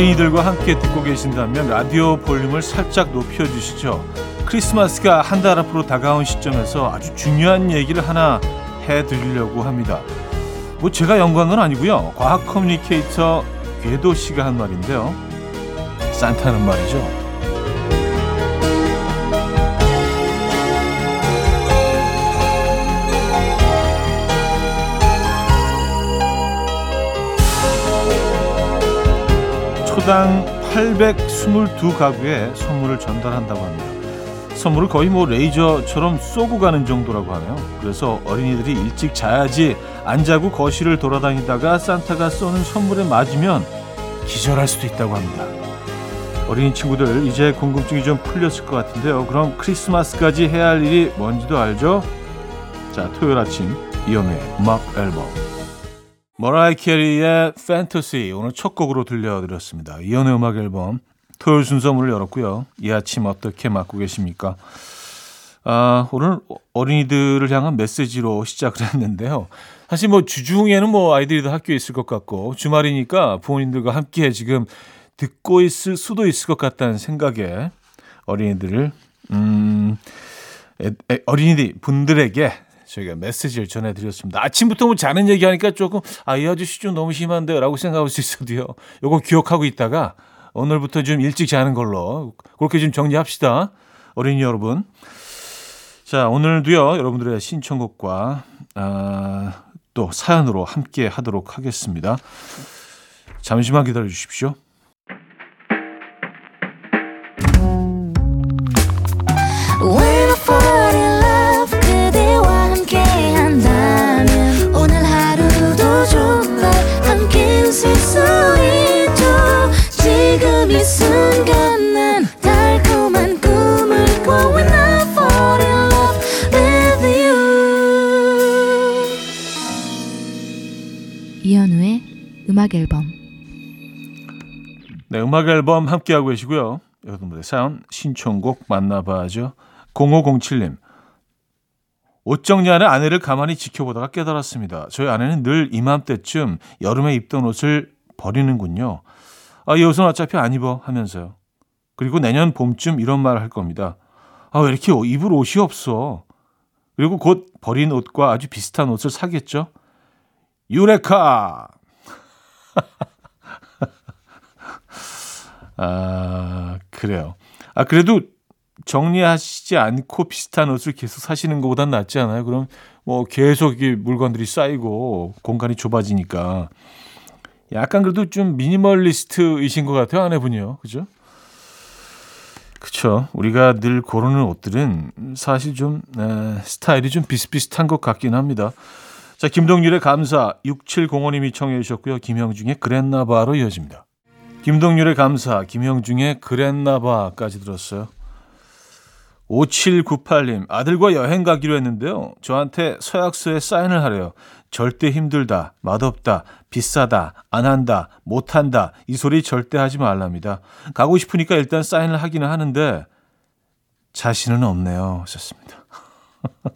어린이들과 함께 듣고 계신다면 라디오 볼륨을 살짝 높여주시죠. 크리스마스가 한 달 앞으로 다가온 시점에서 아주 중요한 얘기를 하나 해드리려고 합니다. 뭐 제가 건 아니고요. 과학 커뮤니케이터 궤도 씨가 한 말인데요. 산타는 말이죠. 초당 822가구에 선물을 전달한다고 합니다. 선물을 거의 뭐 레이저처럼 쏘고 가는 정도라고 하네요. 그래서 어린이들이 일찍 자야지 안 자고 거실을 돌아다니다가 산타가 쏘는 선물에 맞으면 기절할 수도 있다고 합니다. 어린이 친구들 이제 궁금증이 좀 풀렸을 것 같은데요. 그럼 크리스마스까지 해야 할 일이 뭔지도 알죠? 자, 토요일 아침 이연의 음악 앨범 머라이 캐리의 판타시 오늘 첫 곡으로 들려드렸습니다. 이연의 음악 앨범 토요일 순서 문을 열었고요. 이 아침 어떻게 맞고 계십니까? 아, 오늘 어린이들을 향한 메시지로 시작을 했는데요. 사실 뭐 주중에는 뭐 아이들이 다 학교에 있을 것 같고 주말이니까 부모님들과 함께 지금 듣고 있을 수도 있을 것 같다는 생각에 어린이들을 음 에, 에, 어린이들 분들에게 저희가 메시지를 전해드렸습니다. 아침부터 뭐 자는 얘기하니까 조금 아 이 아저씨 좀 너무 심한데라고 생각할 수 있어도요. 요거 기억하고 있다가 오늘부터 좀 일찍 자는 걸로 그렇게 좀 정리합시다. 어린이 여러분. 자 오늘도요 여러분들의 신청곡과 아, 또 사연으로 함께 하도록 하겠습니다. 잠시만 기다려 주십시오. 음악 앨범 네, 음악 앨범 함께 하고 계시고요. 여러분들의 사연 신청곡 만나봐야죠. 0507님 옷 정리하는 아내를 가만히 지켜보다가 깨달았습니다. 저희 아내는 늘 이맘때쯤 여름에 입던 옷을 버리는군요. 아, 이 옷은 어차피 안 입어 하면서요. 그리고 내년 봄쯤 이런 말을 할 겁니다. 아, 왜 이렇게 입을 옷이 없어? 그리고 곧 버린 옷과 아주 비슷한 옷을 사겠죠? 유레카! 아, 그래요. 아, 그래도 정리하시지 않고 비슷한 옷을 계속 사시는 것보단 낫지 않아요? 그럼 뭐 계속 이 물건들이 쌓이고 공간이 좁아지니까. 약간 그래도 좀 미니멀리스트이신 것 같아요, 아내분이요. 그죠? 그쵸. 우리가 늘 고르는 옷들은 사실 좀, 에, 스타일이 좀 비슷비슷한 것 같긴 합니다. 자, 김동률의 감사 6705님이 청해 주셨고요. 김형중의 그랬나봐로 이어집니다. 김동률의 감사, 김형중의 그랬나봐까지 들었어요. 5798님, 아들과 여행 가기로 했는데요. 저한테 서약서에 사인을 하래요. 절대 힘들다, 맛없다, 비싸다, 안 한다, 못 한다, 이 소리 절대 하지 말랍니다. 가고 싶으니까 일단 사인을 하기는 하는데, 자신은 없네요. 하셨습니다.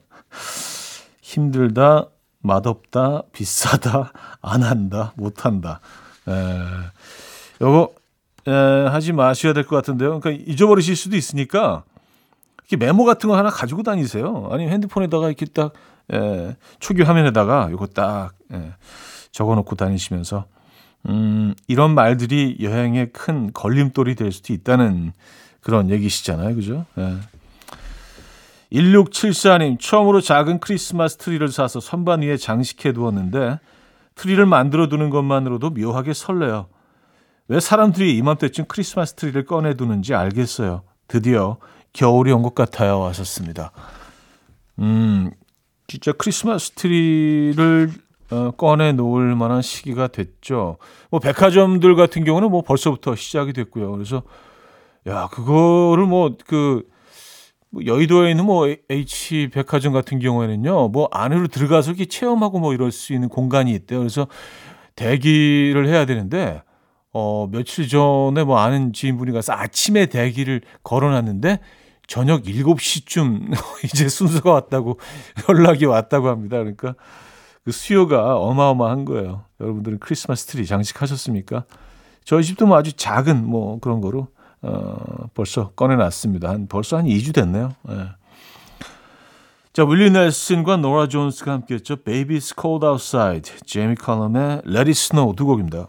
힘들다, 맛없다, 비싸다, 안 한다, 못 한다. 에, 요거 에, 하지 마셔야 될 것 같은데요. 그러니까 잊어버리실 수도 있으니까 이렇게 메모 같은 거 하나 가지고 다니세요. 아니면 핸드폰에다가 이렇게 딱 에, 초기 화면에다가 요거 딱 에, 적어놓고 다니시면서 음, 이런 말들이 여행에 큰 걸림돌이 될 수도 있다는 그런 얘기시잖아요. 그죠? 예. 1674님, 처음으로 작은 크리스마스 트리를 사서 선반 위에 장식해 두었는데 트리를 만들어 두는 것만으로도 묘하게 설레요. 왜 사람들이 이맘때쯤 크리스마스 트리를 꺼내 두는지 알겠어요. 드디어 겨울이 온 것 같아요. 하셨습니다. 음, 진짜 크리스마스 트리를 어, 꺼내 놓을 만한 시기가 됐죠. 뭐 백화점들 같은 경우는 뭐 벌써부터 시작이 됐고요. 그래서 야, 그거를 뭐그 뭐 여의도에 있는 뭐 H 백화점 같은 경우에는요, 뭐 안으로 들어가서 이렇게 체험하고 뭐 이럴 수 있는 공간이 있대요. 그래서 대기를 해야 되는데, 어, 며칠 전에 뭐 아는 지인분이 가서 아침에 대기를 걸어놨는데, 저녁 7시쯤 이제 순서가 왔다고 연락이 왔다고 합니다. 그러니까 그 수요가 어마어마한 거예요. 여러분들은 크리스마스 트리 장식하셨습니까? 저희 집도 뭐 아주 작은 뭐 그런 거로 어, 벌써 꺼내놨습니다. 한 벌써 한 2주 됐네요. 예. 자, 윌리 넬슨과 노라 존스가 함께했죠. Baby It's Cold Outside, 제이미 컬럼의 Let It Snow 두 곡입니다.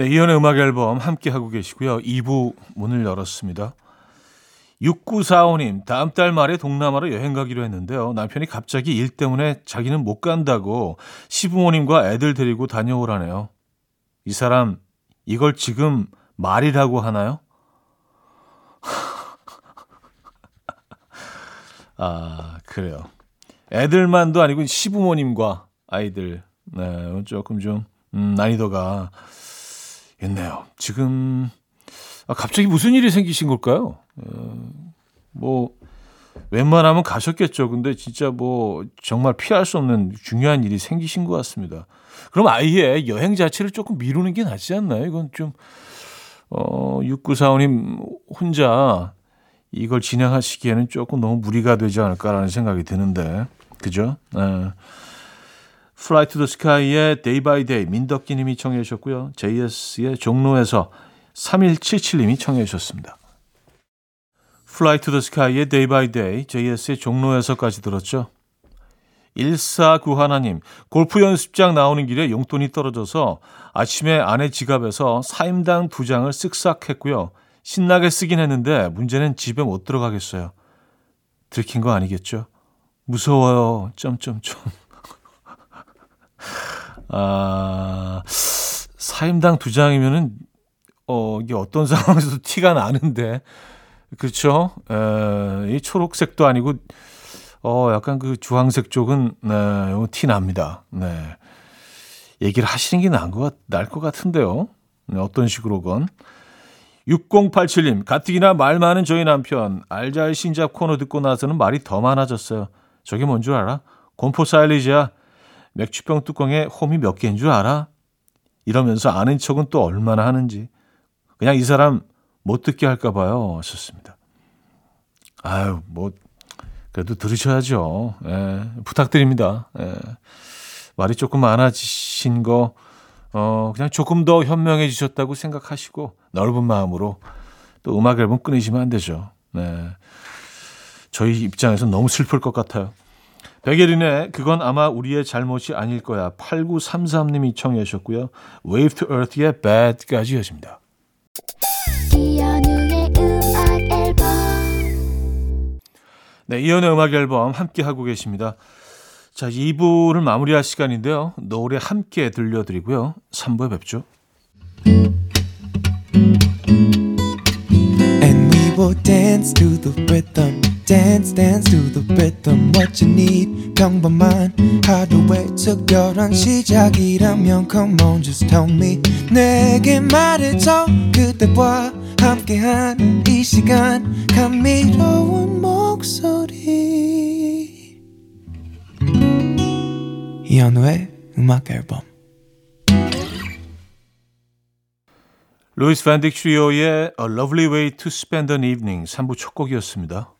네, 이현의 음악 앨범 함께 하고 계시고요. 2부 문을 열었습니다. 6945님, 다음 달 말에 동남아로 여행 가기로 했는데요. 남편이 갑자기 일 때문에 자기는 못 간다고 시부모님과 애들 데리고 다녀오라네요. 이 사람, 이걸 지금 말이라고 하나요? 아, 그래요. 애들만도 아니고 시부모님과 아이들, 네, 조금 좀, 음, 난이도가 있네요. 지금 아, 갑자기 무슨 일이 생기신 걸까요? 어, 뭐 웬만하면 가셨겠죠. 근데 진짜 뭐 정말 피할 수 없는 중요한 일이 생기신 것 같습니다. 그럼 아예 여행 자체를 조금 미루는 게 낫지 않나요? 이건 좀 어, 6945님 혼자 이걸 진행하시기에는 조금 너무 무리가 되지 않을까라는 생각이 드는데. 그죠? 네. Fly to the Sky의 Day by Day 민덕기 님이 청해 주셨고요. JS의 종로에서 3177님이 청해 주셨습니다. Fly to the Sky의 Day by Day, JS의 종로에서까지 들었죠. 1491님, 골프 연습장 나오는 길에 용돈이 떨어져서 아침에 아내 지갑에서 사임당 두 장을 쓱싹 했고요. 신나게 쓰긴 했는데 문제는 집에 못 들어가겠어요. 들킨 거 아니겠죠? 무서워요. 점점점. 아, 사임당 두 장이면은, 어, 이게 어떤 상황에서도 티가 나는데, 그렇죠? 에, 이 초록색도 아니고, 어, 약간 그 주황색 쪽은, 네, 티 납니다. 네. 얘기를 하시는 게 나은 것, 나을 것 같은데요. 네, 어떤 식으로건. 6087님, 가뜩이나 말 많은 저희 남편, 알잘 신작 코너 듣고 나서는 말이 더 많아졌어요. 저게 뭔 줄 알아? 곰포 사일리지야. 맥주병 뚜껑에 홈이 몇 개인 줄 알아? 이러면서 아는 척은 또 얼마나 하는지. 그냥 이 사람 못 듣게 할까 봐요. 하셨습니다. 아유, 뭐, 그래도 들으셔야죠. 예, 부탁드립니다. 예. 말이 조금 많아지신 거, 어, 그냥 조금 더 현명해지셨다고 생각하시고, 넓은 마음으로 또 음악 앨범 끊으시면 안 되죠. 네. 저희 입장에서 너무 슬플 것 같아요. 백예린의 그건 아마 우리의 잘못이 아닐 거야. 8933님이 청해 주셨고요. Wave to Earth의 Bad까지 이어집니다. 네, 이연우의 음악 앨범 함께 하고 계십니다. 자, 2부를 마무리할 시간인데요. 노래 함께 들려드리고요. 3부에 뵙죠. And we will dance to the rhythm. Dance dance to the rhythm what you need 평범한 하루의 특별한 시작이라면 come on just tell me 내게 말해줘 그대와 함께한 이 시간 감미로운 목소리 이현우의 음악 앨범 루이스 밴딕 트리오의 A Lovely Way to Spend an Evening 3부 첫 곡이었습니다.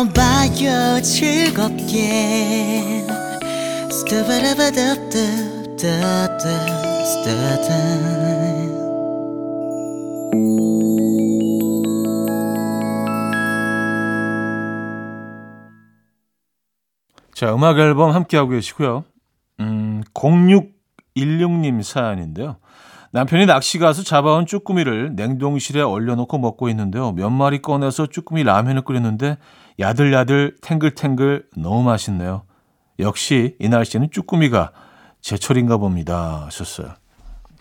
들어봐요 즐겁게 스타바라바답답답답답 자, 음악 앨범 함께하고 계시고요. 음, 0616님 사연인데요. 남편이 낚시 가서 잡아온 쭈꾸미를 냉동실에 얼려놓고 먹고 있는데요. 몇 마리 꺼내서 쭈꾸미 라면을 끓였는데 야들야들 탱글탱글 너무 맛있네요. 역시 이 날씨는 쭈꾸미가 제철인가 봅니다. 하셨어요.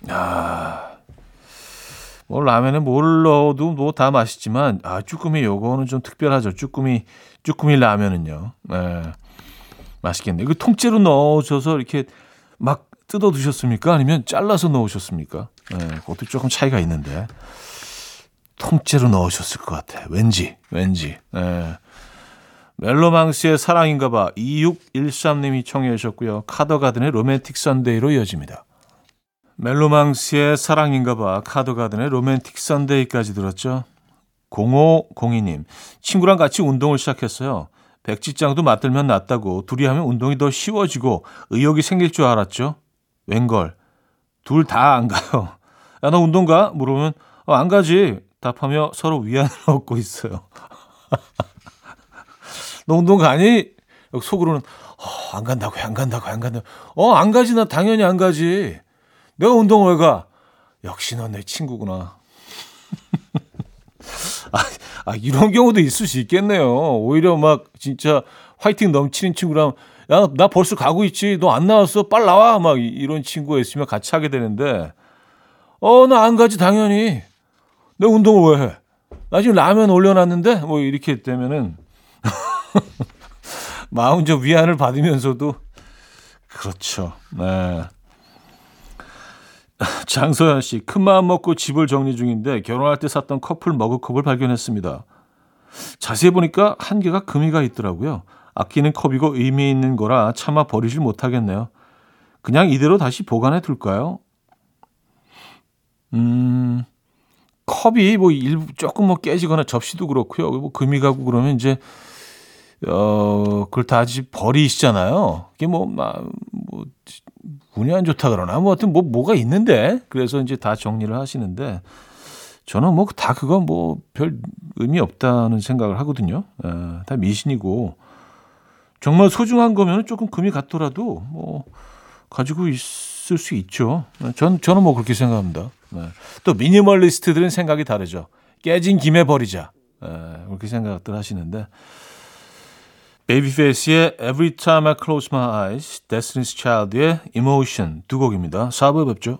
아, 뭐 라면에 뭘 넣어도 뭐 다 맛있지만 아 쭈꾸미 요거는 좀 특별하죠. 쭈꾸미 쭈꾸미 라면은요. 네. 맛있겠네요. 그 통째로 넣으셔서 이렇게 막 뜯어 드셨습니까? 아니면 잘라서 넣으셨습니까? 네, 그것도 조금 차이가 있는데 통째로 넣으셨을 것 같아. 왠지, 왠지. 네. 멜로망스의 사랑인가봐 2613님이 청해 주셨고요. 카더가든의 Romantic Sunday로 이어집니다. 멜로망스의 사랑인가봐 카더가든의 Romantic Sunday까지 들었죠. 0502님 친구랑 같이 운동을 시작했어요. 백지장도 맞들면 낫다고 둘이 하면 운동이 더 쉬워지고 의욕이 생길 줄 알았죠. 웬걸 둘 다 안 가요. 야 너 운동 가? 물으면 어, 안 가지. 답하며 서로 위안을 얻고 있어요. 너 운동 가니? 속으로는 어, 안 간다고 안 간다고 안 간다고. 어 안 가지 나 당연히 안 가지. 내가 운동을 왜 가? 역시 너내 친구구나. 아, 아, 이런 경우도 있을 수 있겠네요. 오히려 막 진짜 화이팅 넘치는 친구랑 야, 나 벌써 가고 있지. 너 안 나왔어? 빨리 나와. 막 이런 친구가 있으면 같이 하게 되는데 어, 나 안 가지 당연히. 내 운동을 왜 해? 나 지금 라면 올려놨는데 뭐 이렇게 되면은 마음 좀 위안을 받으면서도 그렇죠. 네. 장소연 씨, 큰 마음 먹고 집을 정리 중인데 결혼할 때 샀던 커플 머그컵을 발견했습니다. 자세히 보니까 한 개가 금이가 있더라고요. 아끼는 컵이고 의미 있는 거라 차마 버리질 못하겠네요. 그냥 이대로 다시 보관해 둘까요? 음, 컵이 뭐 일부 조금 뭐 깨지거나 접시도 그렇고요. 뭐 금이 가고 그러면 이제 어 그걸 다시 버리시잖아요. 이게 뭐, 막, 뭐 운이 안 좋다 그러나 뭐 하여튼 뭐 뭐가 있는데 그래서 이제 다 정리를 하시는데 저는 뭐 다 그건 뭐 별 의미 없다는 생각을 하거든요. 에, 다 미신이고 정말 소중한 거면 조금 금이 같더라도 뭐 가지고 있을 수 있죠. 전 저는 뭐 그렇게 생각합니다. 네. 또 미니멀리스트들은 생각이 다르죠. 깨진 김에 버리자 에, 그렇게 생각들 하시는데 베이비페이스의 Every Time I Close My Eyes, Destiny's Child의 Emotion 두 곡입니다. 4부에 뵙죠.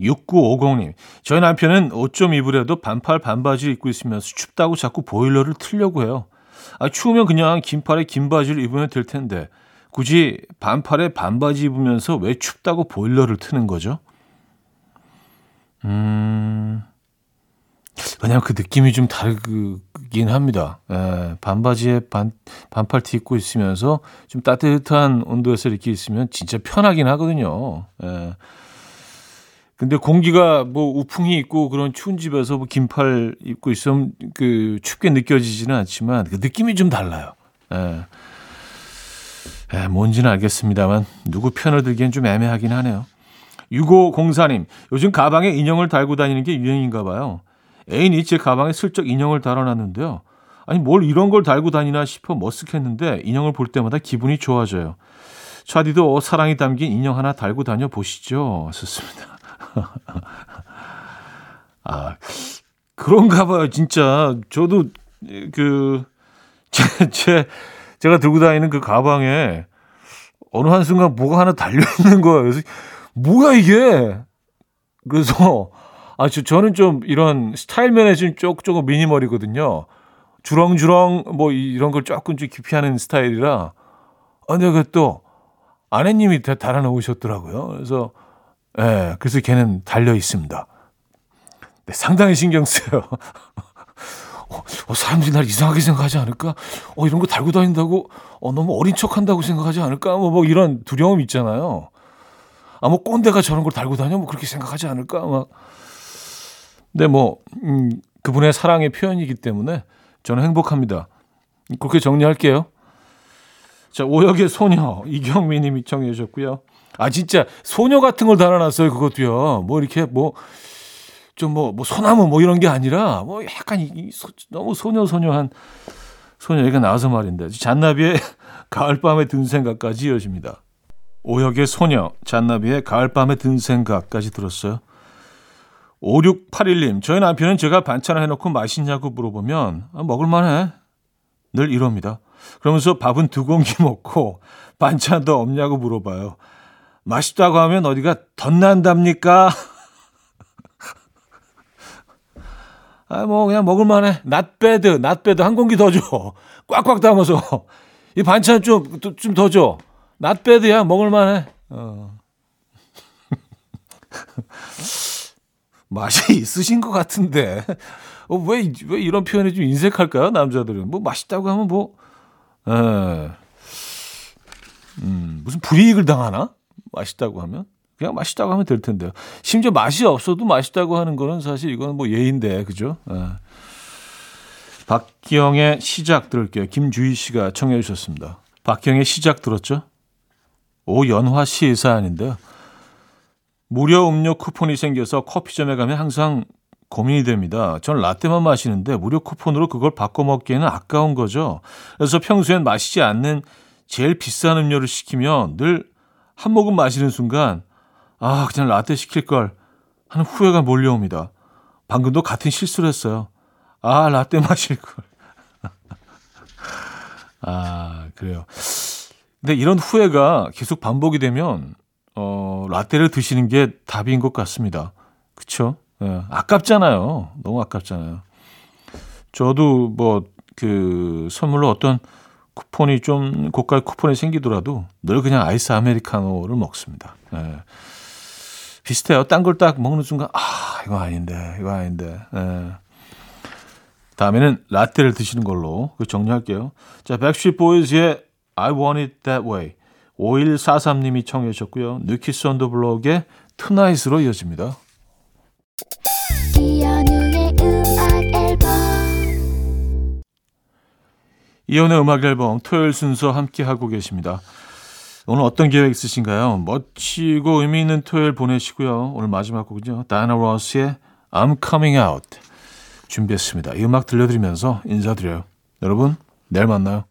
6950님, 저희 남편은 옷 좀 입으려도 반팔 반바지를 입고 있으면서 춥다고 자꾸 보일러를 틀려고 해요. 아, 추우면 그냥 긴팔에 긴 바지를 입으면 될 텐데 굳이 반팔에 반바지 입으면서 왜 춥다고 보일러를 트는 거죠? 음, 그냥 그 느낌이 좀 다르긴 합니다. 예, 반바지에 반, 반팔 티 입고 있으면서 좀 따뜻한 온도에서 이렇게 있으면 진짜 편하긴 하거든요. 예. 근데 공기가 뭐 우풍이 있고 그런 추운 집에서 뭐 긴팔 입고 있으면 그 춥게 느껴지지는 않지만 그 느낌이 좀 달라요. 예. 에, 뭔지는 알겠습니다만 누구 편을 들기엔 좀 애매하긴 하네요. 6504님, 요즘 가방에 인형을 달고 다니는 게 유행인가 봐요. 애인이 제 가방에 슬쩍 인형을 달아놨는데요. 아니 뭘 이런 걸 달고 다니나 싶어 머쓱했는데 인형을 볼 때마다 기분이 좋아져요. 차디도 사랑이 담긴 인형 하나 달고 다녀 보시죠. 좋습니다. 아 그런가 봐요. 진짜 저도 그 제, 제 제가 들고 다니는 그 가방에 어느 한 순간 뭐가 하나 달려 있는 거예요. 그래서 뭐야 이게? 그래서 아, 저, 저는 좀 이런 스타일 면에 좀 조금, 조금 미니멀이거든요. 주렁주렁 뭐 이런 걸 조금 좀 기피하는 스타일이라. 아, 근데 그또 아내님이 다 달아놓으셨더라고요. 그래서, 예, 네, 그래서 걔는 달려 있습니다. 네, 상당히 신경 쓰여요. 어, 어, 사람들이 날 이상하게 생각하지 않을까? 어, 이런 거 달고 다닌다고, 어, 너무 어린 척 한다고 생각하지 않을까? 뭐, 뭐, 이런 두려움 있잖아요. 아, 뭐, 꼰대가 저런 걸 달고 다녀? 뭐, 그렇게 생각하지 않을까? 막. 근데 뭐, 음, 그분의 사랑의 표현이기 때문에 저는 행복합니다. 그렇게 정리할게요. 자, 오역의 소녀, 이경미 님이 청해 주셨고요. 아, 진짜, 소녀 같은 걸 달아놨어요, 그것도요. 뭐, 이렇게 뭐, 좀 뭐, 뭐, 소나무 뭐 이런 게 아니라, 뭐, 약간 이, 소, 너무 소녀, 소녀한 소녀 얘가 나와서 말인데. 잔나비의 가을밤에 든 생각까지 이어집니다. 오역의 소녀, 잔나비의 가을밤에 든 생각까지 들었어요. 5681님, 저희 남편은 제가 반찬을 해놓고 맛있냐고 물어보면, 아, 먹을만해. 늘 이럽니다. 그러면서 밥은 두 공기 먹고 반찬도 없냐고 물어봐요. 맛있다고 하면 어디가 덧난답니까? 아, 뭐, 그냥 먹을만해. 낫배드, 낫배드 한 공기 더 줘. 꽉꽉 담아서. 이 반찬 좀, 좀 더 줘. 낫배드야, 먹을만해. 어. 맛이 있으신 것 같은데. 어, 왜, 왜 이런 표현이 좀 인색할까요? 남자들은. 뭐 맛있다고 하면 뭐, 에, 예. 음, 무슨 불이익을 당하나? 맛있다고 하면? 그냥 맛있다고 하면 될 텐데요. 심지어 맛이 없어도 맛있다고 하는 거는 사실 이건 뭐 예인데, 그죠? 에. 박기영의 시작 들을게요. 김주희 씨가 청해 주셨습니다. 박기영의 시작 들었죠? 오연화 씨 사연인데요. 무료 음료 쿠폰이 생겨서 커피점에 가면 항상 고민이 됩니다. 전 라떼만 마시는데 무료 쿠폰으로 그걸 바꿔 먹기에는 아까운 거죠. 그래서 평소엔 마시지 않는 제일 비싼 음료를 시키면 늘 한 모금 마시는 순간 아 그냥 라떼 시킬 걸 하는 후회가 몰려옵니다. 방금도 같은 실수를 했어요. 아 라떼 마실 걸. 아 그래요. 근데 이런 후회가 계속 반복이 되면 어, 라떼를 드시는 게 답인 것 같습니다. 그쵸? 예, 아깝잖아요. 너무 아깝잖아요. 저도 뭐, 그, 선물로 어떤 쿠폰이 좀, 고가 쿠폰이 생기더라도 늘 그냥 아이스 아메리카노를 먹습니다. 예. 비슷해요. 딴 걸 딱 먹는 순간, 아, 이거 아닌데, 이거 아닌데. 예. 다음에는 라떼를 드시는 걸로 정리할게요. 자, Backstreet Boys의 I Want It That Way. 5143님이 청해 주셨고요. 뉴키스 언더 블록의 투나잇으로 이어집니다. 이연의 음악 앨범 토요일 순서 함께 하고 계십니다. 오늘 어떤 계획 있으신가요? 멋지고 의미 있는 토요일 보내시고요. 오늘 마지막 곡은요. 다이나 로스의 I'm Coming Out 준비했습니다. 이 음악 들려드리면서 인사드려요. 여러분 내일 만나요.